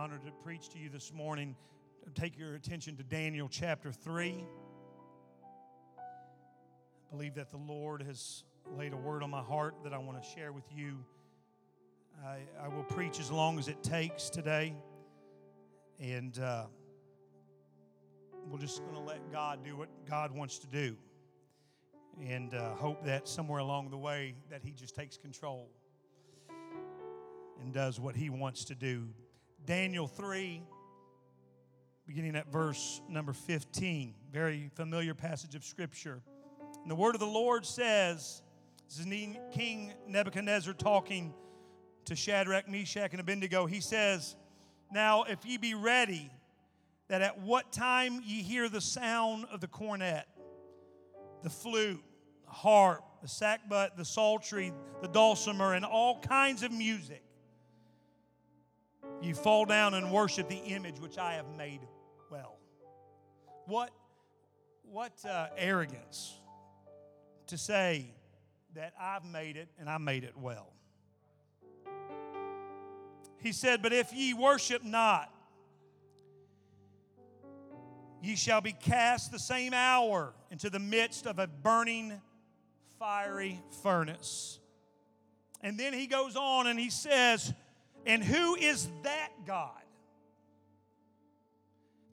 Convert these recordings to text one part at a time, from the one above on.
It's an honor to preach to you this morning. Take your attention to Daniel chapter 3. I believe that the Lord has laid a word on my heart that I want to share with you. I, I will preach as long as it takes today. And uh, we're just going to let God do what God wants to do. And uh, hope that somewhere along the way that He just takes control and does what He wants to do. Daniel 3, beginning at verse number 15. Very familiar passage of Scripture. And the word of the Lord says, this is King Nebuchadnezzar talking to Shadrach, Meshach, and Abednego. He says, Now, if ye be ready, that at what time ye hear the sound of the cornet, the flute, the harp, the sackbut, the psaltery, the dulcimer, and all kinds of music, you fall down and worship the image which I have made well. What, what uh, arrogance to say that I've made it and I made it well. He said, But if ye worship not, ye shall be cast the same hour into the midst of a burning, fiery furnace. And then he goes on and he says, And who is that God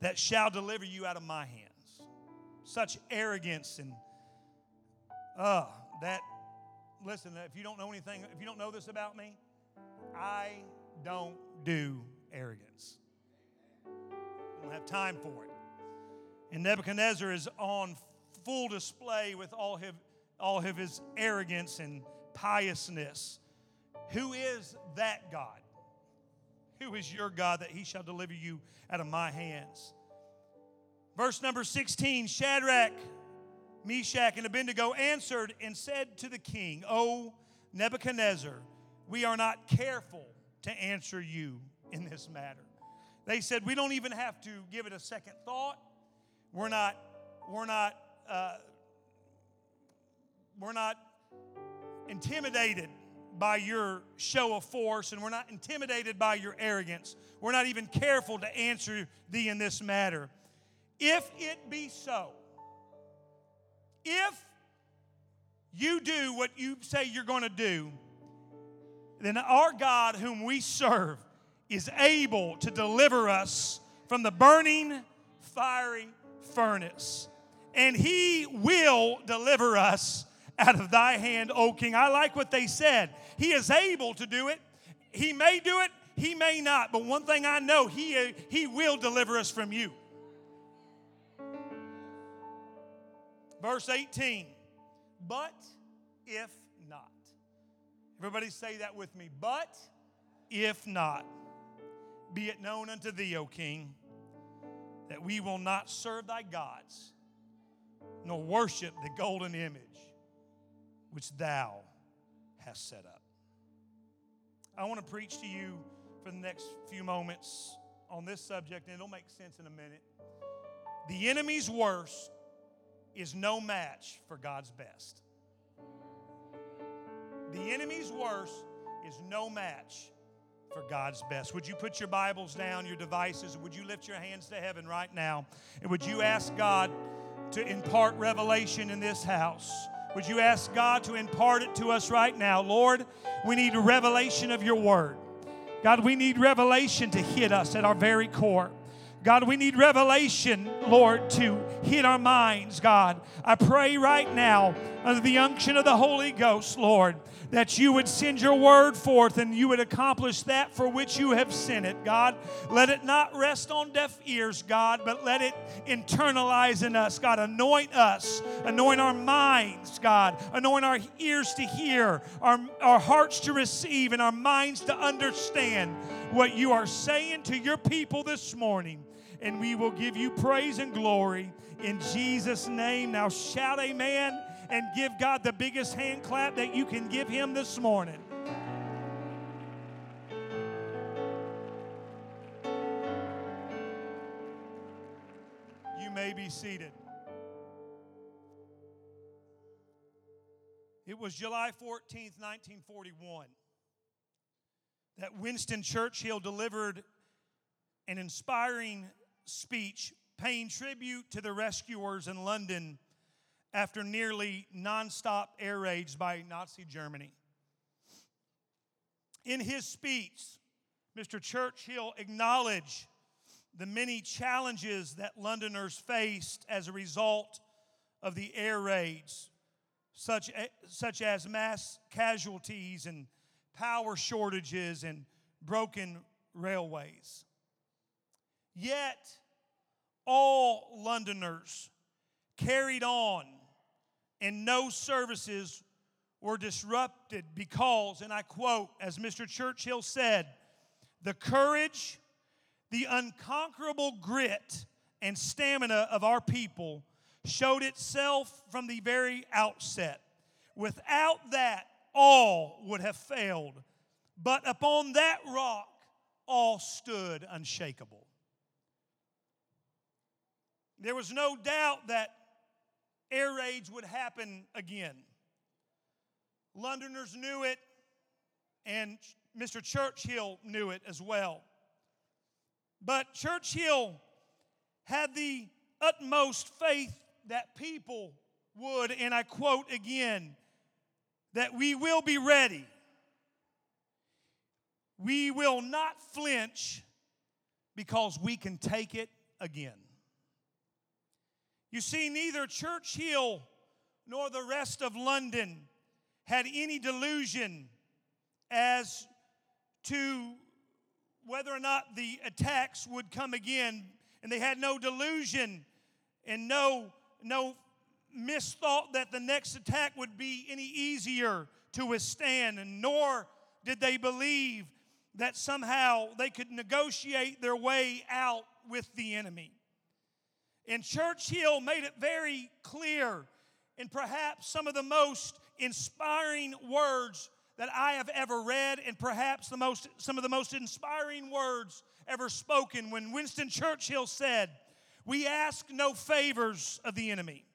that shall deliver you out of my hands? Such arrogance and, uh, that, listen, if you don't know anything, if you don't know this about me, I don't do arrogance. I don't have time for it. And Nebuchadnezzar is on full display with all of, all of his arrogance and piousness. Who is that God? Who is your God that he shall deliver you out of my hands? Verse number 16 Shadrach, Meshach, and Abednego answered and said to the king, O Nebuchadnezzar, we are not careful to answer you in this matter. They said, We don't even have to give it a second thought. We're not, we're not, uh, we're not intimidated by your show of force, and we're not intimidated by your arrogance. We're not even careful to answer thee in this matter. If it be so, if you do what you say you're going to do, then our God, whom we serve, is able to deliver us from the burning, fiery furnace. And he will deliver us out of thy hand, O king. I like what they said. He is able to do it. He may do it, he may not. But one thing I know, he, he will deliver us from you. Verse 18, but if not. Everybody say that with me. But if not, be it known unto thee, O king, that we will not serve thy gods, nor worship the golden image which thou hast set up. I want to preach to you for the next few moments on this subject, and it'll make sense in a minute. The enemy's worst is no match for God's best. The enemy's worst is no match for God's best. Would you put your Bibles down, your devices? Would you lift your hands to heaven right now? And would you ask God to impart revelation in this house? Would you ask God to impart it to us right now? Lord, we need revelation of your word. God, we need revelation to hit us at our very core. God, we need revelation, Lord, to hit our minds, God. I pray right now, under the unction of the Holy Ghost, Lord, that you would send your word forth and you would accomplish that for which you have sent it, God. Let it not rest on deaf ears, God, but let it internalize in us, God. Anoint us, anoint our minds, God. Anoint our ears to hear, our, our hearts to receive, and our minds to understand what you are saying to your people this morning. And we will give you praise and glory in Jesus' name. Now shout amen and give God the biggest hand clap that you can give Him this morning. You may be seated. It was July 14th, 1941, that Winston Churchill delivered an inspiring speech paying tribute to the rescuers in London after nearly nonstop air raids by Nazi Germany. In his speech, Mr. Churchill acknowledged the many challenges that Londoners faced as a result of the air raids, such, such as mass casualties and power shortages and broken railways. Yet, all Londoners carried on and no services were disrupted because, and I quote, as Mr. Churchill said, the courage, the unconquerable grit, and stamina of our people showed itself from the very outset. Without that, all would have failed. But upon that rock, all stood unshakable. There was no doubt that air raids would happen again. Londoners knew it, and Mr. Churchill knew it as well. But Churchill had the utmost faith that people would, and I quote again, that we will be ready. We will not flinch because we can take it again. You see, neither Churchill nor the rest of London had any delusion as to whether or not the attacks would come again, and they had no delusion and no, no misthought that the next attack would be any easier to withstand, and nor did they believe that somehow they could negotiate their way out with the enemy. And Churchill made it very clear in perhaps some of the most inspiring words that I have ever read, and perhaps the most, some of the most inspiring words ever spoken when Winston Churchill said, We ask no favors of the enemy.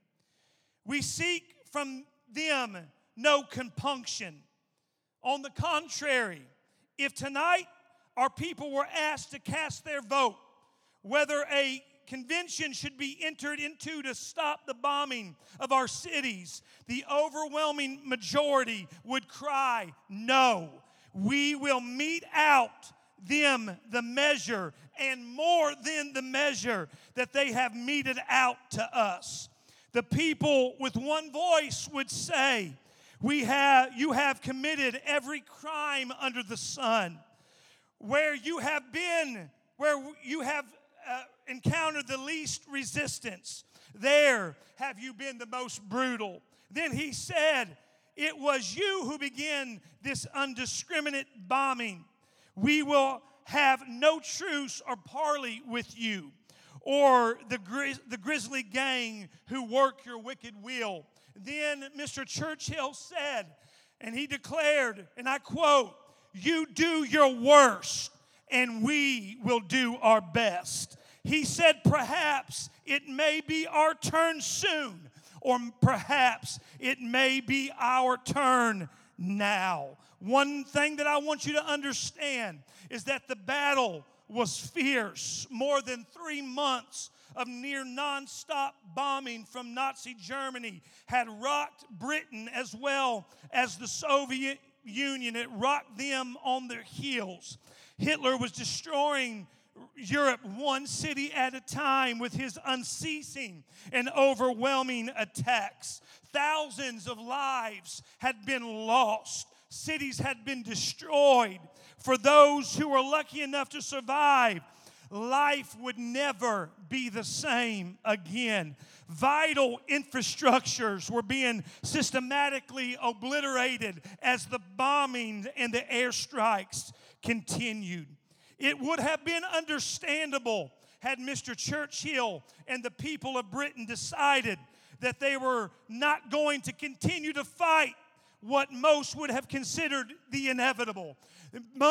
We seek from them no compunction. On the contrary, if tonight our people were asked to cast their vote, whether a convention should be entered into to stop the bombing of our cities, the overwhelming majority would cry, No, we will mete out them the measure and more than the measure that they have meted out to us. The people with one voice would say, we have, You have committed every crime under the sun. Where you have been, where you have encountered the least resistance, there have you been the most brutal. Then he said, It was you who began this undiscriminate bombing. We will have no truce or parley with you, or the, gri- the grisly gang who work your wicked will. Then Mr. Churchill said, and he declared, and I quote, You do your worst, and we will do our best. He said, Perhaps it may be our turn soon, or perhaps it may be our turn now. One thing that I want you to understand is that the battle was fierce. More than three months of near nonstop bombing from Nazi Germany had rocked Britain as well as the Soviet Union. It rocked them on their heels. Hitler was destroying Europe one city at a time with his unceasing and overwhelming attacks. Thousands of lives had been lost, cities had been destroyed. For those who were lucky enough to survive, life would never be the same again. Vital infrastructures were being systematically obliterated as the bombings and the airstrikes continued. It would have been understandable had Mr. Churchill and the people of Britain decided that they were not going to continue to fight what most would have considered the inevitable.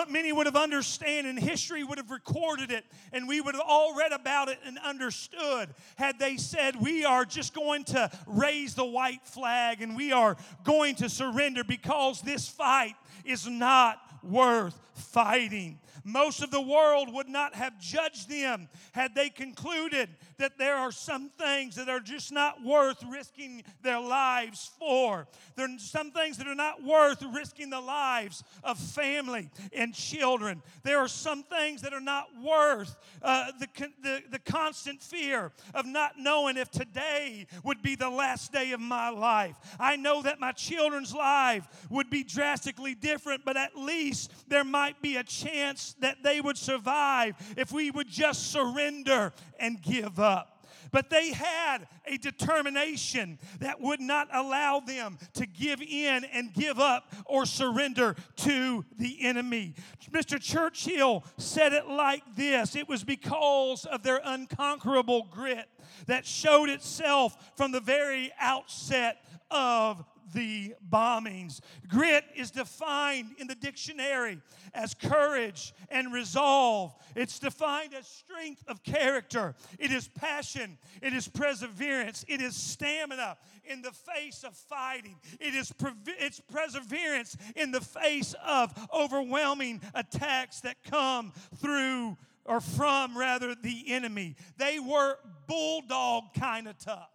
Many would have understood, and history would have recorded it, and we would have all read about it and understood had they said, We are just going to raise the white flag and we are going to surrender because this fight is not worth fighting. Most of the world would not have judged them had they concluded that there are some things that are just not worth risking their lives for. There are some things that are not worth risking the lives of family and children. There are some things that are not worth uh, the, the, the constant fear of not knowing if today would be the last day of my life. I know that my children's life would be drastically different, but at least there might be a chance that they would survive if we would just surrender and give up. But they had a determination that would not allow them to give in and give up or surrender to the enemy. Mr. Churchill said it like this it was because of their unconquerable grit that showed itself from the very outset of the bombings. Grit is defined in the dictionary as courage and resolve. It's defined as strength of character. It is passion. It is perseverance. It is stamina in the face of fighting. It is it's perseverance in the face of overwhelming attacks that come through or from rather the enemy. They were bulldog kind of tough.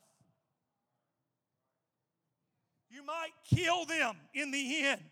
You might kill them in the end,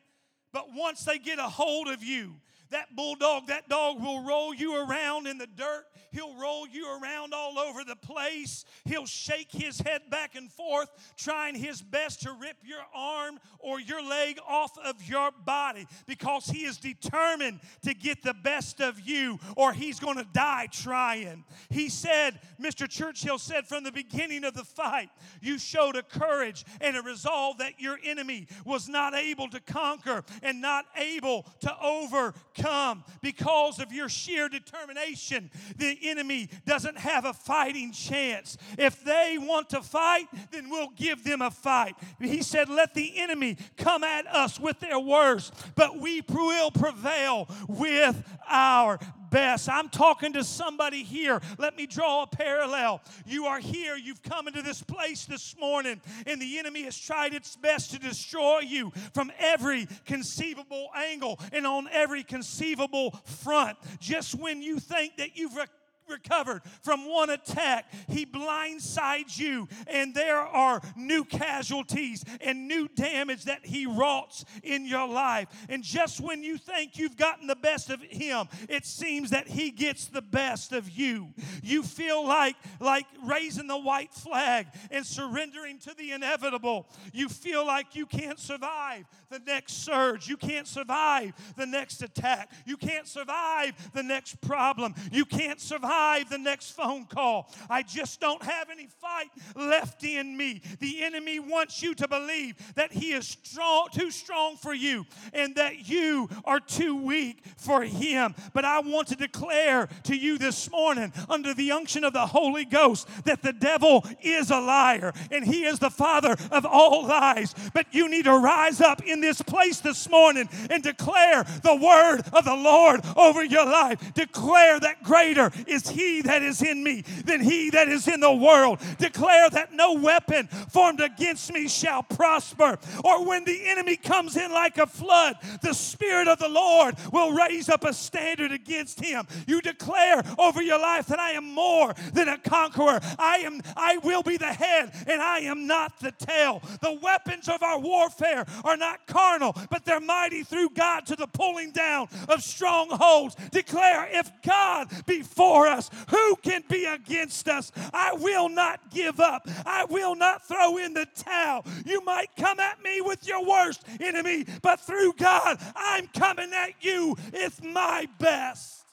but once they get a hold of you, that bulldog, that dog will roll you around in the dirt. He'll roll you around all over the place. He'll shake his head back and forth, trying his best to rip your arm or your leg off of your body because he is determined to get the best of you or he's going to die trying. He said, Mr. Churchill said from the beginning of the fight, you showed a courage and a resolve that your enemy was not able to conquer and not able to overcome come because of your sheer determination. The enemy doesn't have a fighting chance. If they want to fight, then we'll give them a fight. He said, Let the enemy come at us with their worst, but we will prevail with our best. I'm talking to somebody here. Let me draw a parallel. You are here, you've come into this place this morning, and the enemy has tried its best to destroy you from every conceivable angle and on every conceivable front. Just when you think that you've recovered from one attack, he blindsides you, and there are new casualties and new damage that he wrought in your life. And just when you think you've gotten the best of him, it seems that he gets the best of you. You feel like like raising the white flag and surrendering to the inevitable. You feel like you can't survive the next surge. You can't survive the next attack. You can't survive the next problem. You can't survive survive the next phone call. I just don't have any fight left in me. The enemy wants you to believe that he is strong, too strong for you and that you are too weak for him. But I want to declare to you this morning, under the unction of the Holy Ghost, that the devil is a liar and he is the father of all lies. But you need to rise up in this place this morning and declare the word of the Lord over your life. Declare that greater is is he that is in me than he that is in the world. Declare that no weapon formed against me shall prosper. Or when the enemy comes in like a flood, the Spirit of the Lord will raise up a standard against him. You declare over your life that I am more than a conqueror. I am I will be the head and I am not the tail. The weapons of our warfare are not carnal, but they're mighty through God to the pulling down of strongholds. Declare if God be for us, who can be against us? I will not give up. I will not throw in the towel. You might come at me with your worst enemy, but through God, I'm coming at you. It's my best.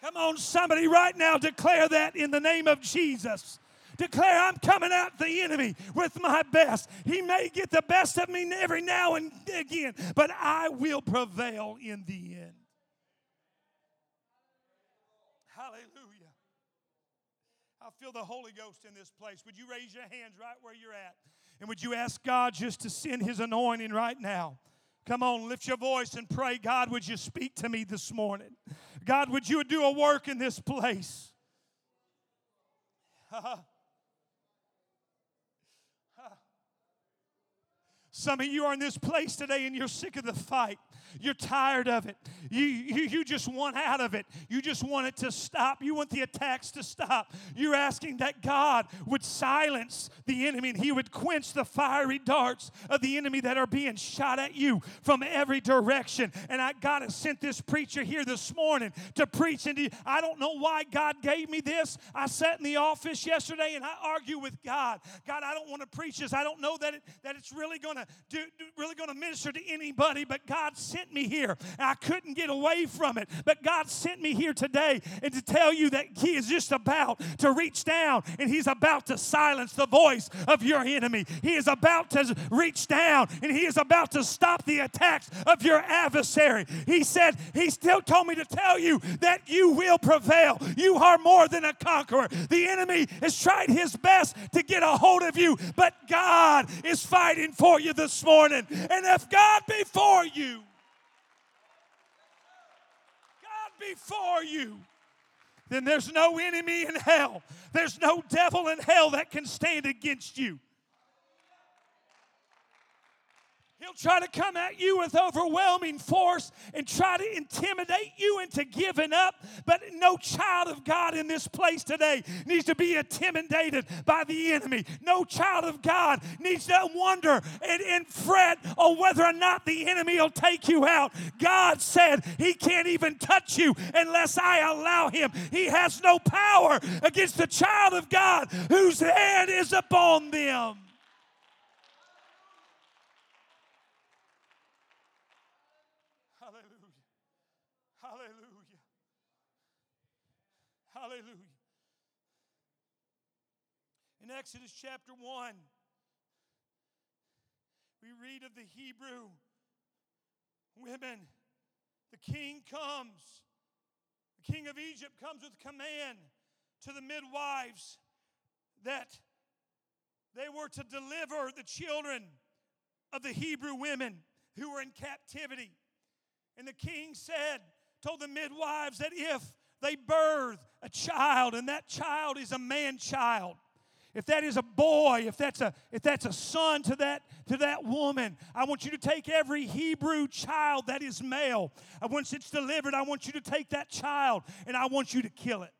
Come on, somebody, right now, declare that in the name of Jesus. Declare, I'm coming at the enemy with my best. He may get the best of me every now and again, but I will prevail in the end. Hallelujah. I feel the Holy Ghost in this place. Would you raise your hands right where you're at? And would you ask God just to send His anointing right now? Come on, lift your voice and pray. God, would you speak to me this morning? God, would you do a work in this place? Some of you are in this place today and you're sick of the fight. You're tired of it. You, you, you just want out of it. You just want it to stop. You want the attacks to stop. You're asking that God would silence the enemy and He would quench the fiery darts of the enemy that are being shot at you from every direction. And I, God has sent this preacher here this morning to preach into you. I don't know why God gave me this. I sat in the office yesterday and I argue with God. God, I don't want to preach this. I don't know that, it, that it's really going to do, really going to minister to anybody, but God sent sent me here. I couldn't get away from it. But God sent me here today and to tell you that He is just about to reach down and He's about to silence the voice of your enemy. He is about to reach down and He is about to stop the attacks of your adversary. He said, He still told me to tell you that you will prevail. You are more than a conqueror. The enemy has tried his best to get a hold of you, but God is fighting for you this morning. And if God be for you, before you, then there's no enemy in hell. There's no devil in hell that can stand against you. He'll try to come at you with overwhelming force and try to intimidate you into giving up. But no child of God in this place today needs to be intimidated by the enemy. No child of God needs to wonder and, and fret on whether or not the enemy will take you out. God said he can't even touch you unless I allow him. He has no power against the child of God whose hand is upon them. Hallelujah. In Exodus chapter 1, we read of the Hebrew women. The king comes, the king of Egypt comes with command to the midwives that they were to deliver the children of the Hebrew women who were in captivity. And the king said, told the midwives that if they birth a child, and that child is a man child. If that is a boy, if that's a if that's a son to that to that woman, I want you to take every Hebrew child that is male. And once it's delivered, I want you to take that child and I want you to kill it.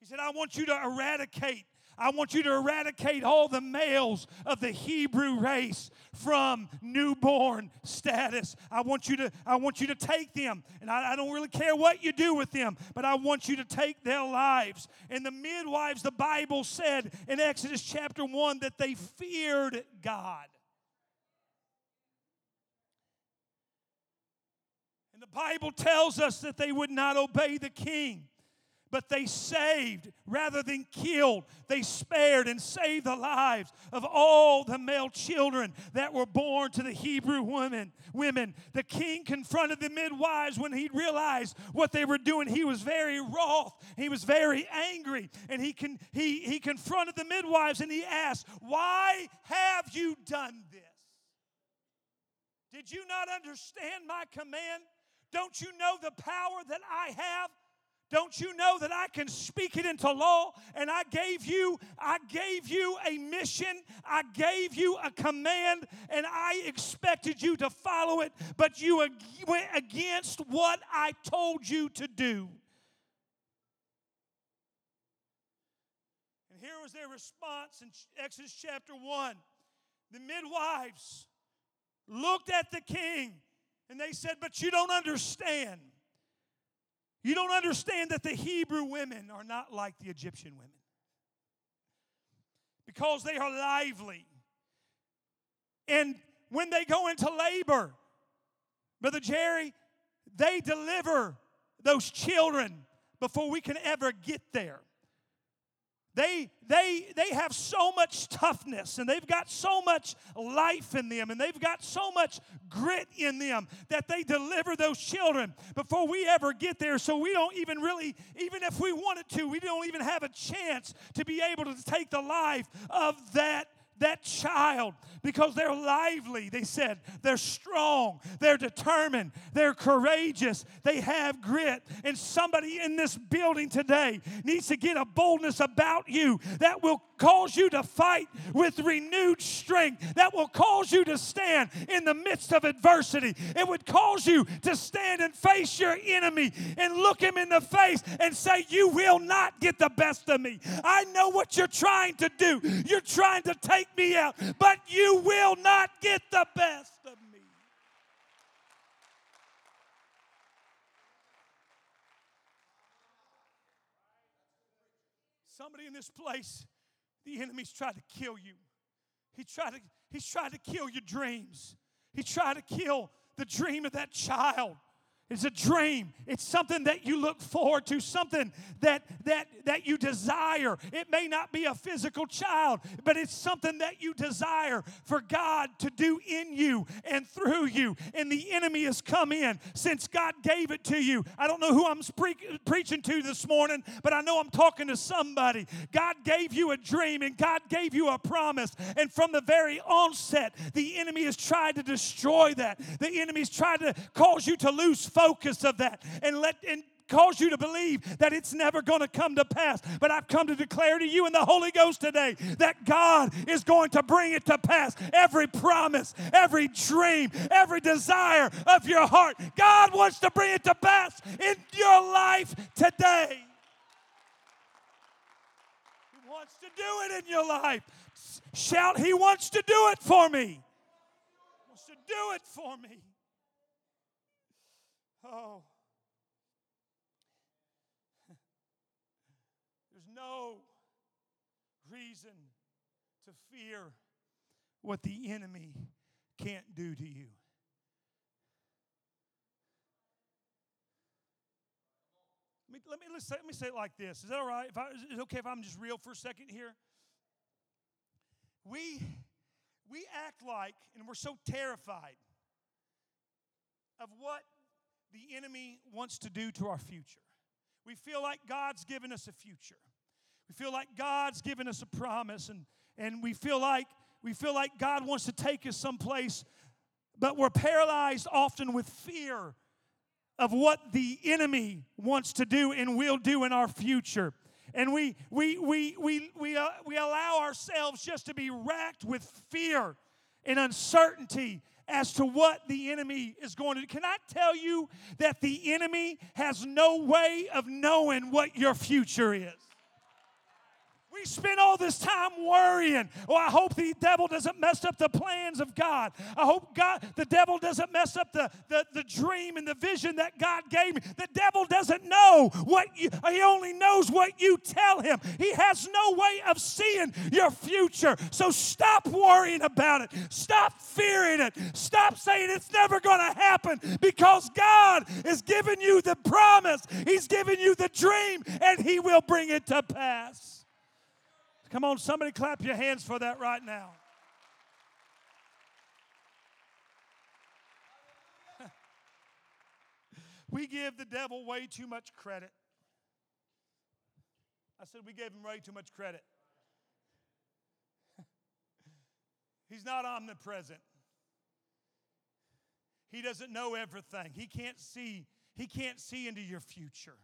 He said, I want you to eradicate I want you to eradicate all the males of the Hebrew race from newborn status. I want you to, I want you to take them, and I, I don't really care what you do with them, but I want you to take their lives. And the midwives, the Bible said in Exodus chapter 1 that they feared God. And the Bible tells us that they would not obey the king but they saved rather than killed. They spared and saved the lives of all the male children that were born to the Hebrew women. Women. The king confronted the midwives when he realized what they were doing. He was very wroth. He was very angry, and he he he confronted the midwives and he asked, "Why have you done this? Did you not understand my command?" Don't you know the power that I have? Don't you know that I can speak it into law? And I gave you, I gave you a mission, I gave you a command, and I expected you to follow it, but you went against what I told you to do. And here was their response in Exodus chapter 1. The midwives looked at the king and they said, But you don't understand. You don't understand that the Hebrew women are not like the Egyptian women because they are lively. And when they go into labor, Brother Jerry, they deliver those children before we can ever get there. They, they, they have so much toughness and they've got so much life in them and they've got so much grit in them that they deliver those children before we ever get there. So we don't even really, even if we wanted to, we don't even have a chance to be able to take the life of that that child because they're lively, they said. They're strong, they're determined, they're courageous, they have grit. And somebody in this building today needs to get a boldness about you that will cause you to fight with renewed strength, that will cause you to stand in the midst of adversity. It would cause you to stand and face your enemy and look him in the face and say, You will not get the best of me. I know what you're trying to do. You're trying to take me out, but you will not get the best of me. Somebody in this place the enemy's tried to kill you. He tried to, he's tried to kill your dreams. He tried to kill the dream of that child. It's a dream. It's something that you look forward to, something that that that you desire. It may not be a physical child, but it's something that you desire for God to do in you and through you. And the enemy has come in since God gave it to you. I don't know who I'm pre- preaching to this morning, but I know I'm talking to somebody. God gave you a dream and God gave you a promise. And from the very onset, the enemy has tried to destroy that. The enemy's tried to cause you to lose focus of that and let and cause you to believe that it's never going to come to pass. But I've come to declare to you in the Holy Ghost today that God is going to bring it to pass. Every promise, every dream, every desire of your heart, God wants to bring it to pass in your life today. He wants to do it in your life. Shout, He wants to do it for me. He wants to do it for me. Oh. There's no reason to fear what the enemy can't do to you. Let me, let me, let me say it like this. Is that all right? If I, is it okay if I'm just real for a second here? We, we act like, and we're so terrified of what the enemy wants to do to our future. We feel like God's given us a future. We feel like God's given us a promise and, and we feel like we feel like God wants to take us someplace, but we're paralyzed often with fear of what the enemy wants to do and will do in our future. And we we we we we, uh, we allow ourselves just to be racked with fear and uncertainty as to what the enemy is going to do. Can I tell you that the enemy has no way of knowing what your future is? We spend all this time worrying. Oh, I hope the devil doesn't mess up the plans of God. I hope God, the devil doesn't mess up the, the, the dream and the vision that God gave me. The devil doesn't know what you, he only knows what you tell him. He has no way of seeing your future. So stop worrying about it. Stop fearing it. Stop saying it's never going to happen because God is giving you the promise. He's giving you the dream and he will bring it to pass. Come on, somebody clap your hands for that right now. we give the devil way too much credit. I said we gave him way too much credit. He's not omnipresent. He doesn't know everything. He can't see, he can't see into your future.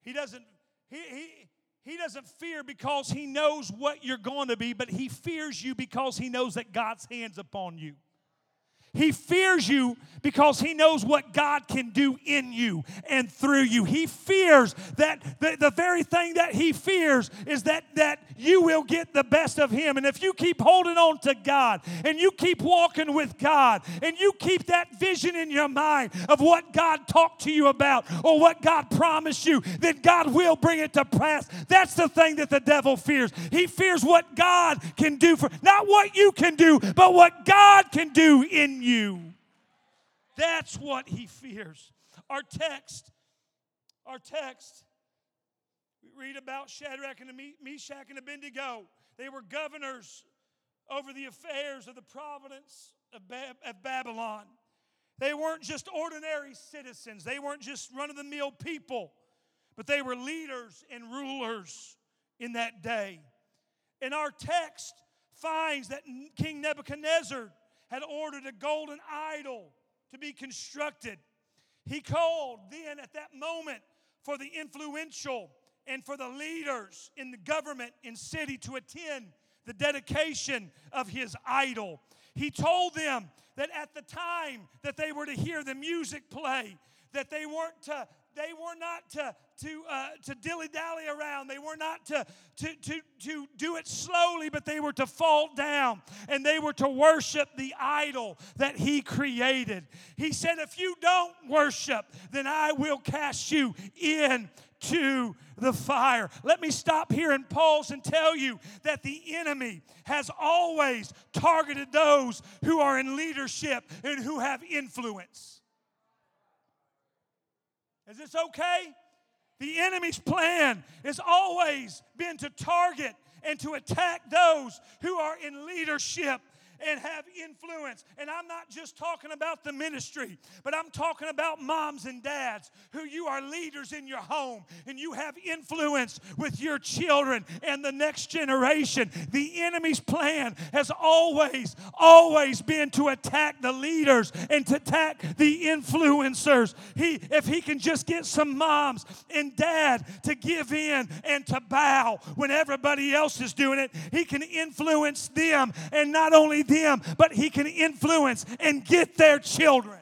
He doesn't, he, he, he doesn't fear because he knows what you're going to be, but he fears you because he knows that God's hand's upon you. He fears you because he knows what God can do in you and through you. He fears that the, the very thing that he fears is that, that you will get the best of him. And if you keep holding on to God and you keep walking with God and you keep that vision in your mind of what God talked to you about or what God promised you, then God will bring it to pass. That's the thing that the devil fears. He fears what God can do for, not what you can do, but what God can do in you. That's what he fears. Our text, our text, we read about Shadrach and Meshach and Abednego. They were governors over the affairs of the province of, of Babylon. They weren't just ordinary citizens, they weren't just run of the mill people, but they were leaders and rulers in that day. And our text finds that King Nebuchadnezzar had ordered a golden idol to be constructed. He called then at that moment for the influential and for the leaders in the government in city to attend the dedication of his idol. He told them that at the time that they were to hear the music play, that they weren't to they were not to, to, uh, to dilly dally around. They were not to, to, to, to do it slowly, but they were to fall down and they were to worship the idol that He created. He said, If you don't worship, then I will cast you into the fire. Let me stop here and pause and tell you that the enemy has always targeted those who are in leadership and who have influence. Is this okay? The enemy's plan has always been to target and to attack those who are in leadership and have influence. And I'm not just talking about the ministry, but I'm talking about moms and dads who you are leaders in your home and you have influence with your children and the next generation. The enemy's plan has always, always been to attack the leaders and to attack the influencers. He, if he can just get some moms and dad to give in and to bow when everybody else is doing it, he can influence them and not only them, but He can influence and get their children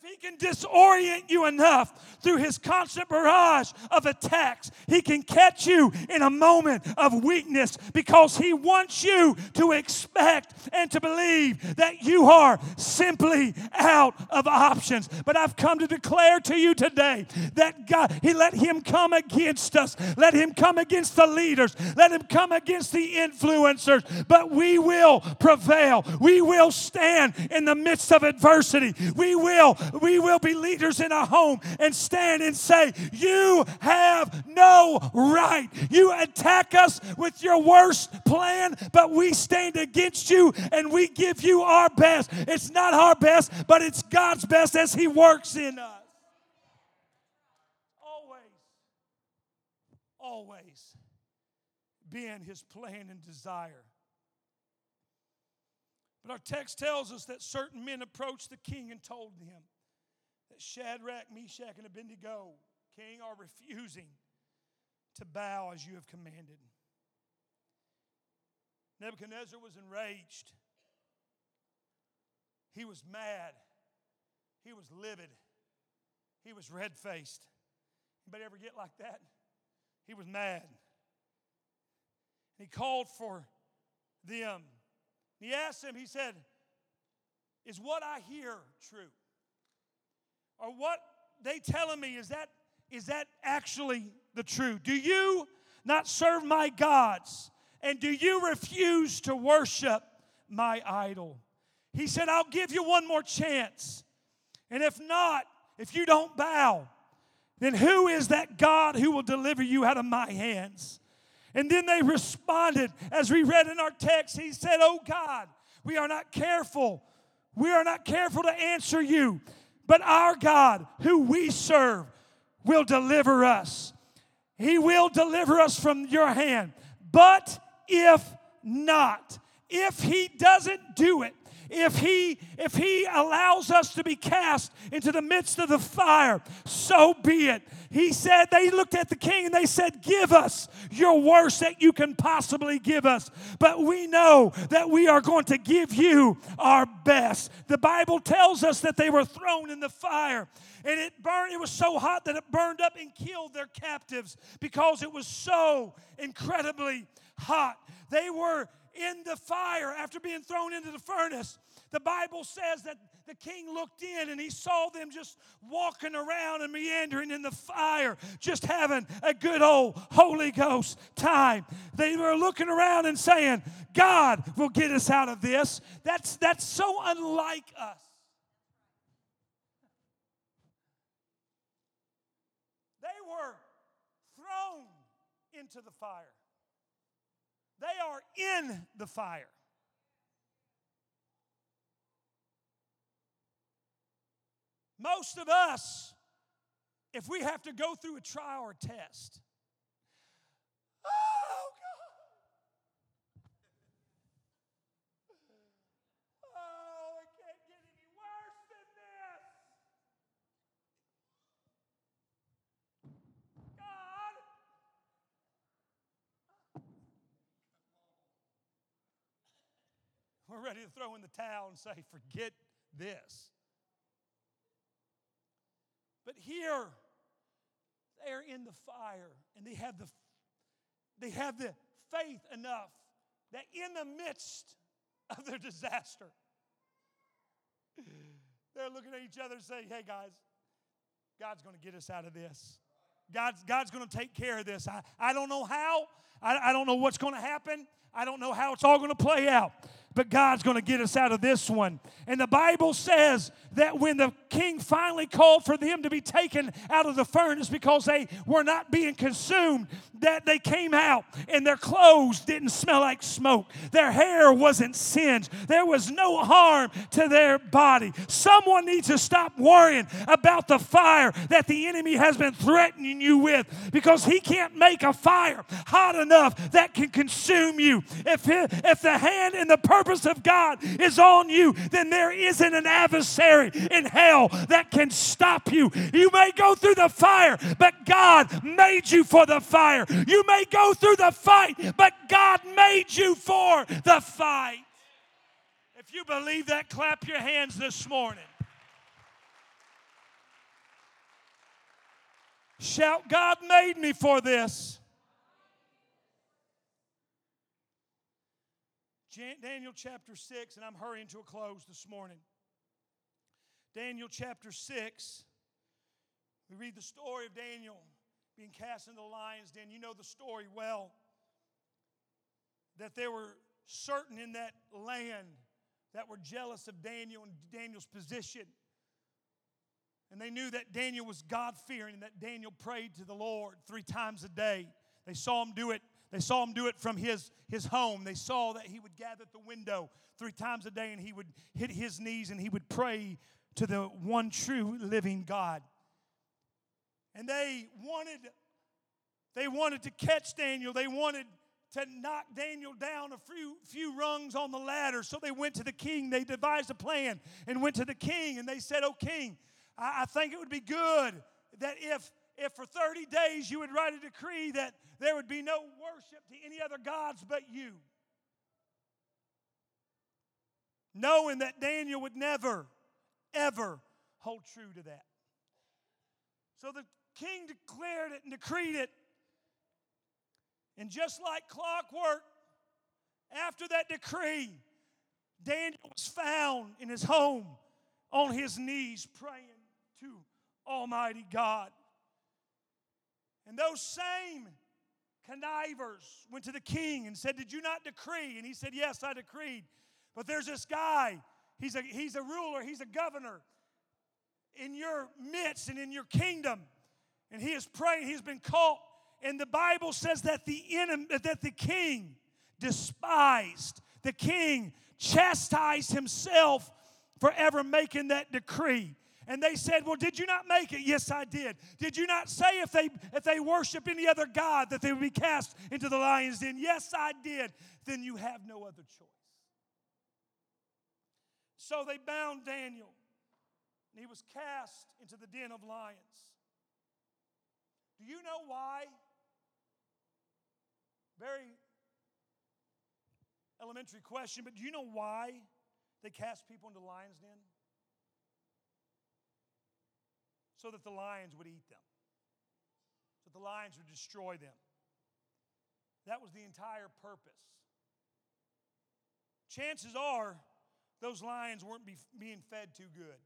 if he can disorient you enough through his constant barrage of attacks, he can catch you in a moment of weakness because he wants you to expect and to believe that you are simply out of options. But I've come to declare to you today that God, he let him come against us, let him come against the leaders, let him come against the influencers, but we will prevail. We will stand in the midst of adversity. We will we will be leaders in our home and stand and say, You have no right. You attack us with your worst plan, but we stand against you and we give you our best. It's not our best, but it's God's best as He works in us. Always, always being His plan and desire. But our text tells us that certain men approached the king and told him, that Shadrach, Meshach, and Abednego, king, are refusing to bow as you have commanded. Nebuchadnezzar was enraged. He was mad. He was livid. He was red faced. Anybody ever get like that? He was mad. He called for them. He asked them, he said, Is what I hear true? Or what they telling me is that is that actually the truth? Do you not serve my gods? And do you refuse to worship my idol? He said, I'll give you one more chance. And if not, if you don't bow, then who is that God who will deliver you out of my hands? And then they responded, as we read in our text, he said, Oh God, we are not careful. We are not careful to answer you. But our God, who we serve, will deliver us. He will deliver us from your hand. But if not, if he doesn't do it, if he if he allows us to be cast into the midst of the fire so be it. He said they looked at the king and they said give us your worst that you can possibly give us. But we know that we are going to give you our best. The bible tells us that they were thrown in the fire and it burned it was so hot that it burned up and killed their captives because it was so incredibly hot. They were in the fire after being thrown into the furnace. The Bible says that the king looked in and he saw them just walking around and meandering in the fire, just having a good old Holy Ghost time. They were looking around and saying, God will get us out of this. That's, that's so unlike us. They were thrown into the fire. They are in the fire. Most of us, if we have to go through a trial or test, oh God. Oh, it can't get any worse than this. God, we're ready to throw in the towel and say, forget this. But here, they're in the fire and they have the, they have the faith enough that in the midst of their disaster, they're looking at each other and saying, hey guys, God's to get us out of this. God's, God's going to take care of this. I, I don't know how. I, I don't know what's going to happen. I don't know how it's all going to play out but God's going to get us out of this one. And the Bible says that when the king finally called for them to be taken out of the furnace because they were not being consumed, that they came out and their clothes didn't smell like smoke. Their hair wasn't singed. There was no harm to their body. Someone needs to stop worrying about the fire that the enemy has been threatening you with because he can't make a fire hot enough that can consume you. If, if the hand and the purpose purpose of God is on you, then there isn't an adversary in hell that can stop you. You may go through the fire, but God made you for the fire. You may go through the fight, but God made you for the fight. If you believe that, clap your hands this morning. Shout, God made me for this. Daniel chapter 6, and I'm hurrying to a close this morning. Daniel chapter 6, we read the story of Daniel being cast into the lion's den. You know the story well. That there were certain in that land that were jealous of Daniel and Daniel's position. And they knew that Daniel was God fearing and that Daniel prayed to the Lord three times a day. They saw him do it they saw him do it from his, his home. They saw that he would gather at the window three times a day and he would hit his knees and he would pray to the one true living God. And they wanted they wanted to catch Daniel. They wanted to knock Daniel down a few, few rungs on the ladder. So they went to the king. They devised a plan and went to the king and they said, Oh, king, I, I think it would be good that if if for 30 days you would write a decree that there would be no worship to any other gods but you. Knowing that Daniel would never, ever hold true to that. So the king declared it and decreed it. And just like clockwork, after that decree, Daniel was found in his home on his knees praying to Almighty God. And those same connivers went to the king and said, Did you not decree? And he said, Yes, I decreed. But there's this guy, he's a, he's a ruler, he's a governor in your midst and in your kingdom. And he is praying, he's been caught. And the Bible says that the enemy, that the king despised, the king chastised himself for ever making that decree. And they said, Well, did you not make it? Yes, I did. Did you not say if they if they worship any other God that they would be cast into the lion's den? Yes, I did. Then you have no other choice. So they bound Daniel, and he was cast into the den of lions. Do you know why? Very elementary question, but do you know why they cast people into lions' den? So that the lions would eat them, so that the lions would destroy them. That was the entire purpose. Chances are those lions weren't be, being fed too good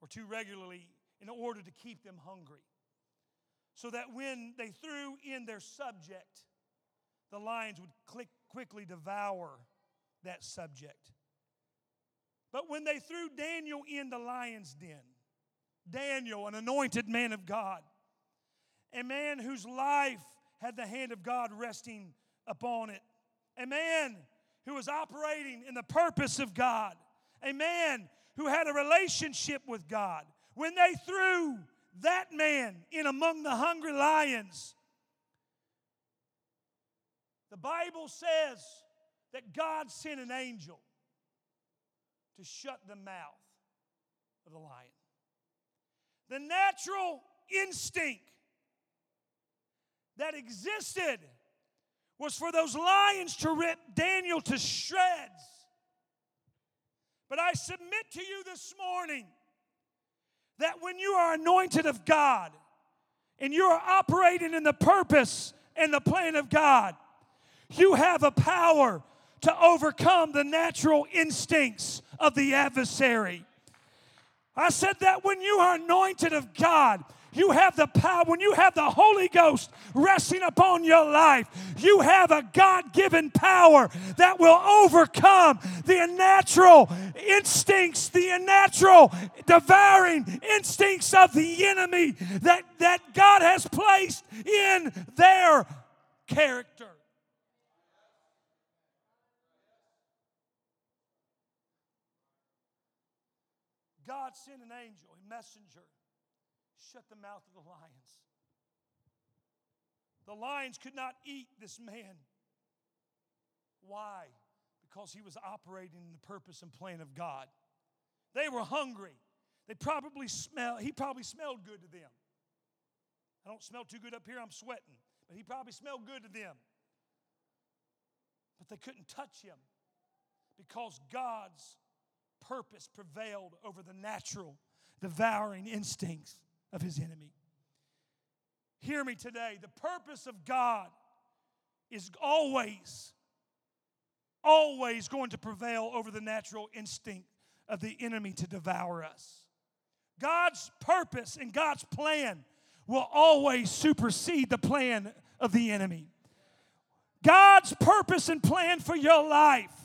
or too regularly in order to keep them hungry. So that when they threw in their subject, the lions would click, quickly devour that subject. But when they threw Daniel in the lion's den, Daniel, an anointed man of God, a man whose life had the hand of God resting upon it, a man who was operating in the purpose of God, a man who had a relationship with God, when they threw that man in among the hungry lions, the Bible says that God sent an angel to shut the mouth of the lion. The natural instinct that existed was for those lions to rip Daniel to shreds. But I submit to you this morning that when you are anointed of God and you are operating in the purpose and the plan of God, you have a power to overcome the natural instincts of the adversary. I said that when you are anointed of God, you have the power, when you have the Holy Ghost resting upon your life, you have a God given power that will overcome the unnatural instincts, the unnatural devouring instincts of the enemy that, that God has placed in their character. God sent an angel, a messenger, shut the mouth of the lions. The lions could not eat this man. Why? Because he was operating in the purpose and plan of God. They were hungry. They probably smell, he probably smelled good to them. I don't smell too good up here, I'm sweating. But he probably smelled good to them. But they couldn't touch him because God's purpose prevailed over the natural, devouring instincts of his enemy. Hear me today. The purpose of God is always, always going to prevail over the natural instinct of the enemy to devour us. God's purpose and God's plan will always supersede the plan of the enemy. God's purpose and plan for your life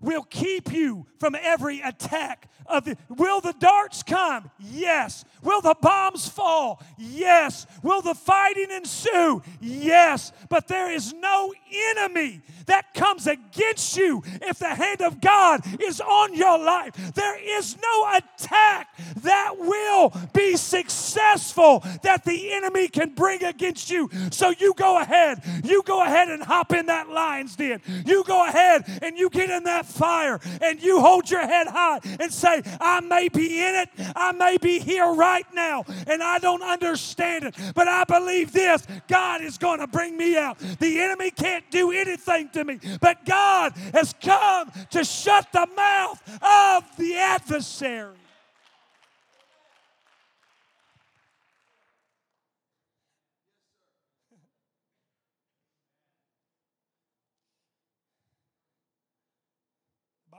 will keep you from every attack of the will the darts come? Yes. Will the bombs fall? Yes. Will the fighting ensue? Yes. But there is no enemy that comes against you if the hand of god is on your life. There is no attack that will be successful that the enemy can bring against you. So you go ahead. You go ahead and hop in that lion's den. You go ahead and you get in that fire and you hold your head high and say, I may be in it, I may be here right now, and I don't understand it, but I believe this God is going to bring me out. The enemy can't do anything to me, but God has come to shut the mouth of the adversary.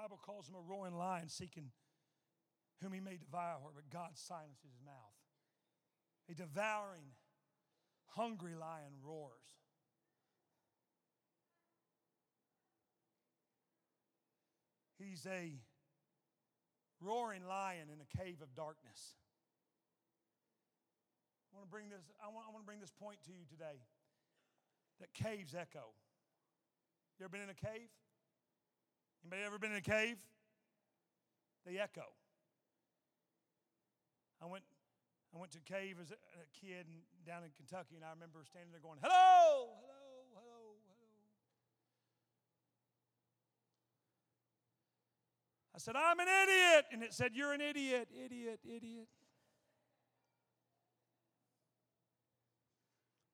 Bible calls him a roaring lion seeking whom he may devour, but God silences his mouth. A devouring, hungry lion roars. He's a roaring lion in a cave of darkness. I want to bring this, I want, I want to bring this point to you today. That caves echo. You ever been in a cave? Anybody ever been in a cave? They echo. I went, I went to a cave as a, a kid down in Kentucky, and I remember standing there going, "Hello, hello, hello, hello." I said, I'm an idiot. And it said, You're an idiot, idiot, idiot.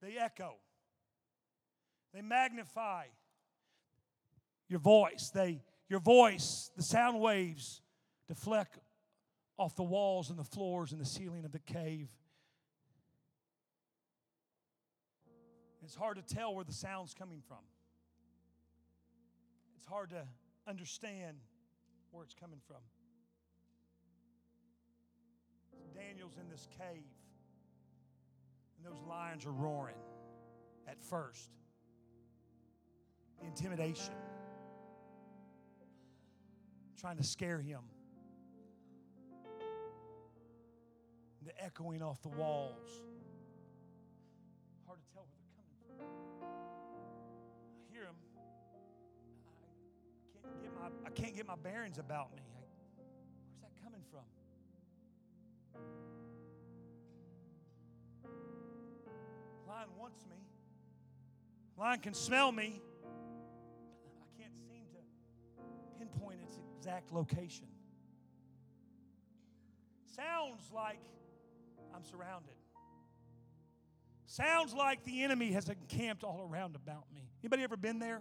They echo, they magnify your voice. They, your voice, the sound waves deflect off the walls and the floors and the ceiling of the cave. It's hard to tell where the sound's coming from. It's hard to understand where it's coming from. Daniel's in this cave, and those lions are roaring at first. The intimidation, trying to scare him. The echoing off the walls. Hard to tell where they're coming from. I hear them. I can't get my, I can't get my bearings about me. I, where's that coming from? Lion wants me. Lion can smell me. I can't seem to pinpoint its exact location. Sounds like I'm surrounded. Sounds like the enemy has encamped all around about me. Anybody ever been there?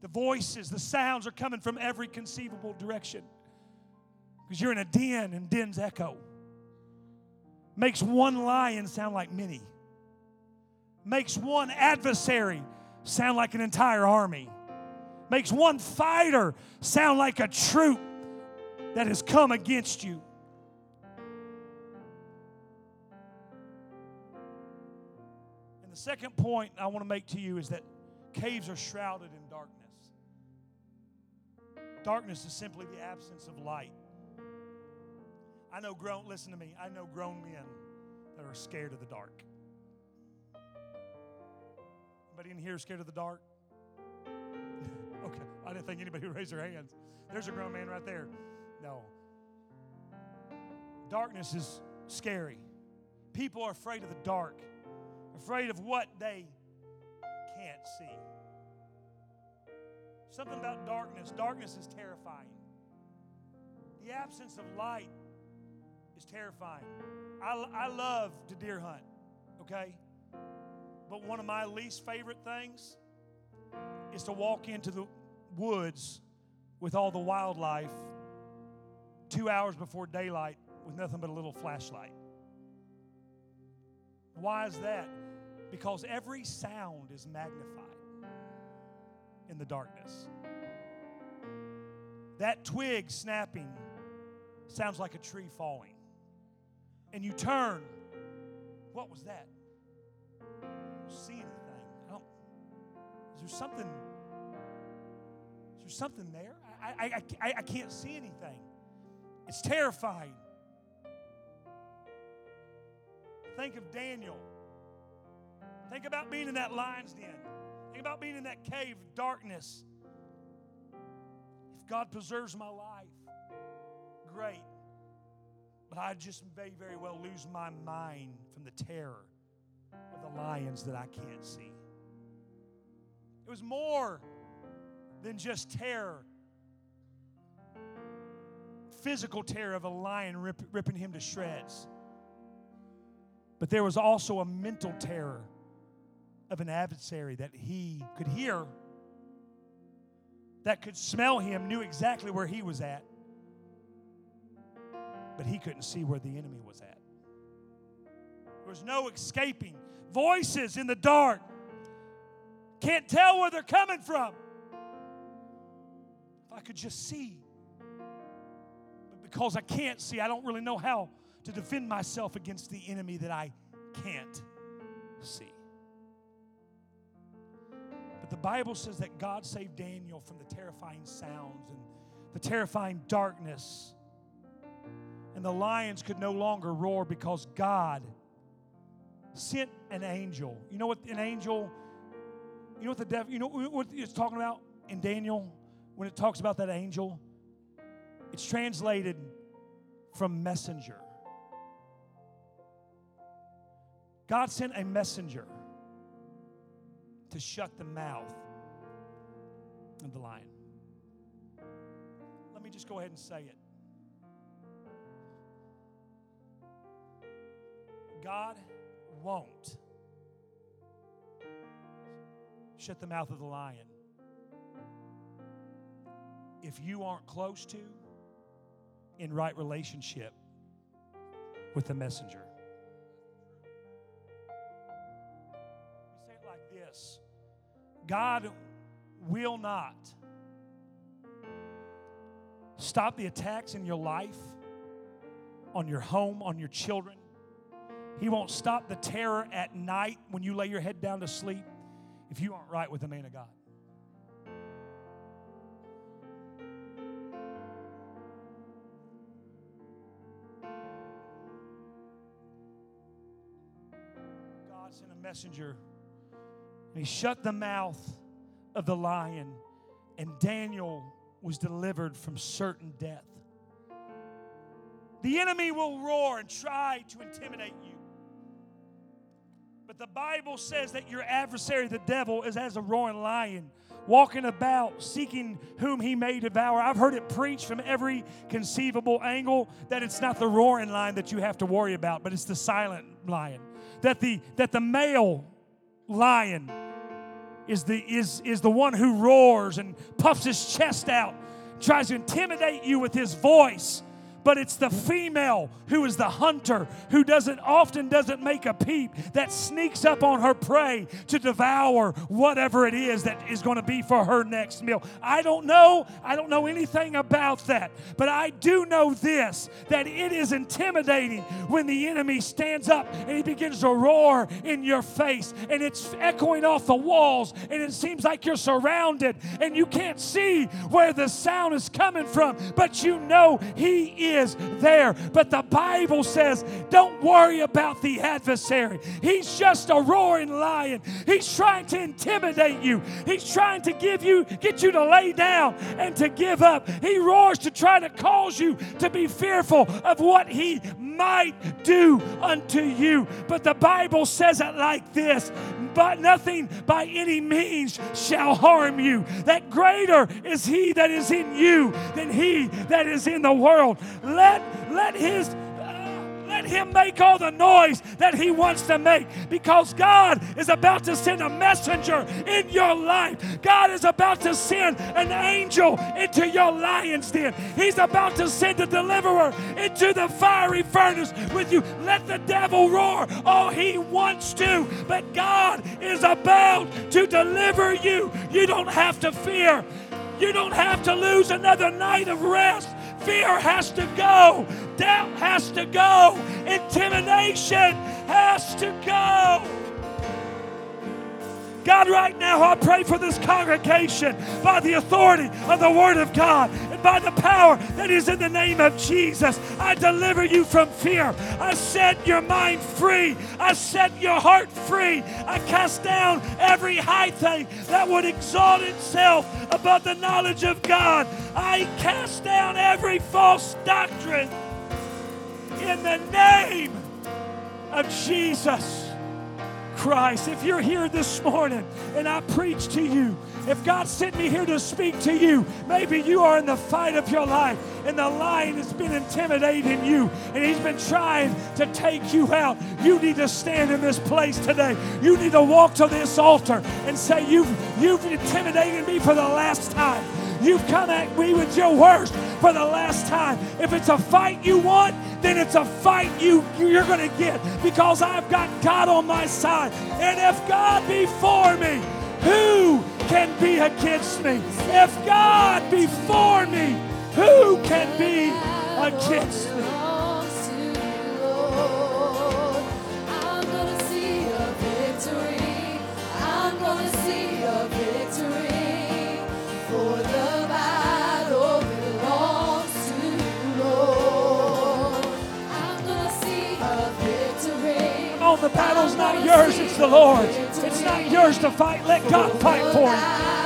The voices, the sounds are coming from every conceivable direction. Because you're in a den and dens echo. Makes one lion sound like many. Makes one adversary sound like an entire army. Makes one fighter sound like a troop that has come against you. Second point I want to make to you is that caves are shrouded in darkness. Darkness is simply the absence of light. I know grown, listen to me, I know grown men that are scared of the dark. Anybody in here scared of the dark? okay, I didn't think anybody would raise their hands. There's a grown man right there. No. Darkness is scary. People are afraid of the dark, afraid of what they can't see. Something about darkness. Darkness is terrifying. The absence of light is terrifying. I, I love to deer hunt, okay? But one of my least favorite things is to walk into the woods with all the wildlife two hours before daylight with nothing but a little flashlight. Why is that? Because every sound is magnified in the darkness. That twig snapping sounds like a tree falling. And you turn, what was that? See anything. I don't, is there something? Is there something there? I, I, I, I can't see anything. It's terrifying. Think of Daniel. Think about being in that lion's den. Think about being in that cave of darkness. If God preserves my life, great. But I just may very well lose my mind from the terror of the lions that I can't see. It was more than just terror physical terror of a lion rip, ripping him to shreds. But there was also a mental terror of an adversary that he could hear, that could smell him, knew exactly where he was at, but he couldn't see where the enemy was at. There was no escaping. Voices in the dark. Can't tell where they're coming from. If I could just see. But because I can't see, I don't really know how to defend myself against the enemy that I can't see. The Bible says that God saved Daniel from the terrifying sounds and the terrifying darkness. And the lions could no longer roar because God sent an angel. You know what an angel, you know what the devil, you know what it's talking about in Daniel when it talks about that angel? It's translated from messenger. God sent a messenger to shut the mouth of the lion. let me just go ahead and say it. God won't shut the mouth of the lion if you aren't close to, in right relationship with the messenger. God will not stop the attacks in your life, on your home, on your children. He won't stop the terror at night when you lay your head down to sleep if you aren't right with the man of God. God sent a messenger he shut the mouth of the lion, and Daniel was delivered from certain death. The enemy will roar and try to intimidate you. But the Bible says that your adversary, the devil, is as a roaring lion, walking about seeking whom he may devour. I've heard it preached from every conceivable angle that it's not the roaring lion that you have to worry about, but it's the silent lion. That the that the male lion is the is is the one who roars and puffs his chest out, tries to intimidate you with his voice but it's the female who is the hunter who doesn't often doesn't make a peep that sneaks up on her prey to devour whatever it is that is going to be for her next meal. I don't know i don't know anything about that but i do know this that it is intimidating when the enemy stands up and he begins to roar in your face and it's echoing off the walls and it seems like you're surrounded and you can't see where the sound is coming from but you know he is is there. But the Bible says, don't worry about the adversary. He's just a roaring lion. He's trying to intimidate you. He's trying to give you, get you to lay down and to give up. He roars to try to cause you to be fearful of what he might do unto you. But the Bible says it like this but nothing by any means shall harm you. That greater is he that is in you than he that is in the world. Let, let his uh, let him make all the noise that he wants to make because God is about to send a messenger in your life. God is about to send an angel into your lion's den. He's about to send a deliverer into the fiery furnace with you. Let the devil roar all he wants to, but God is about to deliver you. You don't have to fear. You don't have to lose another night of rest. Fear has to go. Doubt has to go. Intimidation has to go. God, right now, I pray for this congregation by the authority of the Word of God by the power that is in the name of Jesus. I deliver you from fear. I set your mind free. I set your heart free. I cast down every high thing that would exalt itself above the knowledge of God. I cast down every false doctrine in the name of Jesus. Christ. If you're here this morning and I preach to you, if God sent me here to speak to you, maybe you are in the fight of your life and the lion has been intimidating you and he's been trying to take you out. You need to stand in this place today. You need to walk to this altar and say, You've, you've intimidated me for the last time. You've come at me with your worst for the last time. If it's a fight you want, then it's a fight you, you're going to get because I've got God on my side. And if God be for me, who can be against me? If God be for me, who can be against me? The battle's not yours, it's the Lord's. It's not yours to fight. Let God fight for you.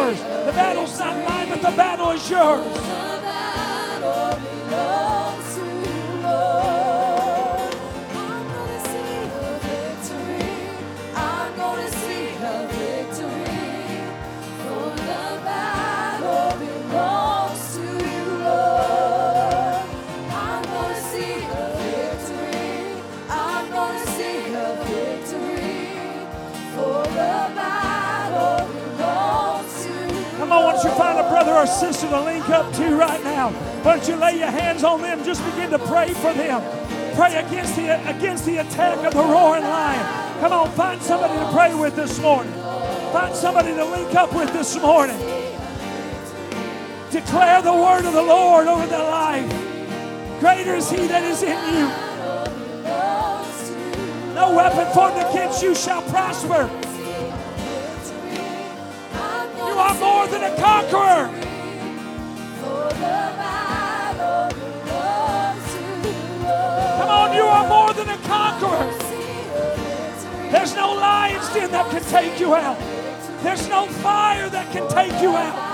Yours. The battle's not mine, but the battle is yours. A sister to link up to right now? Why don't you lay your hands on them? Just begin to pray for them. Pray against the against the attack of the roaring lion. Come on, find somebody to pray with this morning. Find somebody to link up with this morning. Declare the word of the Lord over their life. Greater is he that is in you. No weapon formed against you shall prosper. You are more than a conqueror. There's no lion's den that can take you out. There's no fire that can take you out.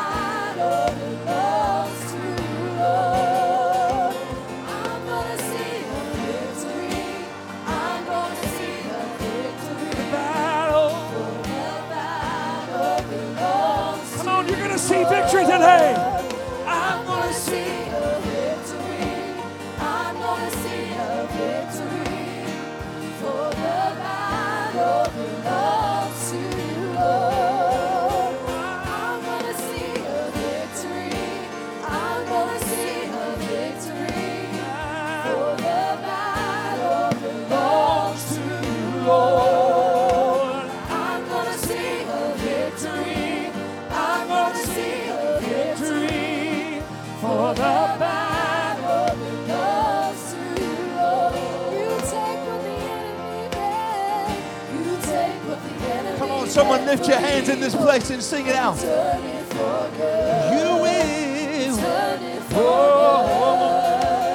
Come on, you're going to see victory today. Lift your hands in this place and sing it out. Turn it for good. You will. For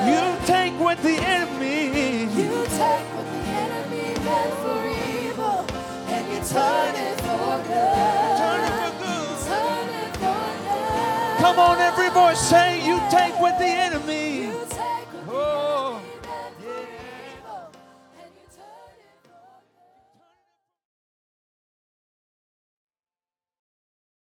You take what the enemy. You take what the enemy meant for evil and you turn it for good. Turn it for good. Turn it for good. Come on, every voice say, You take what the enemy.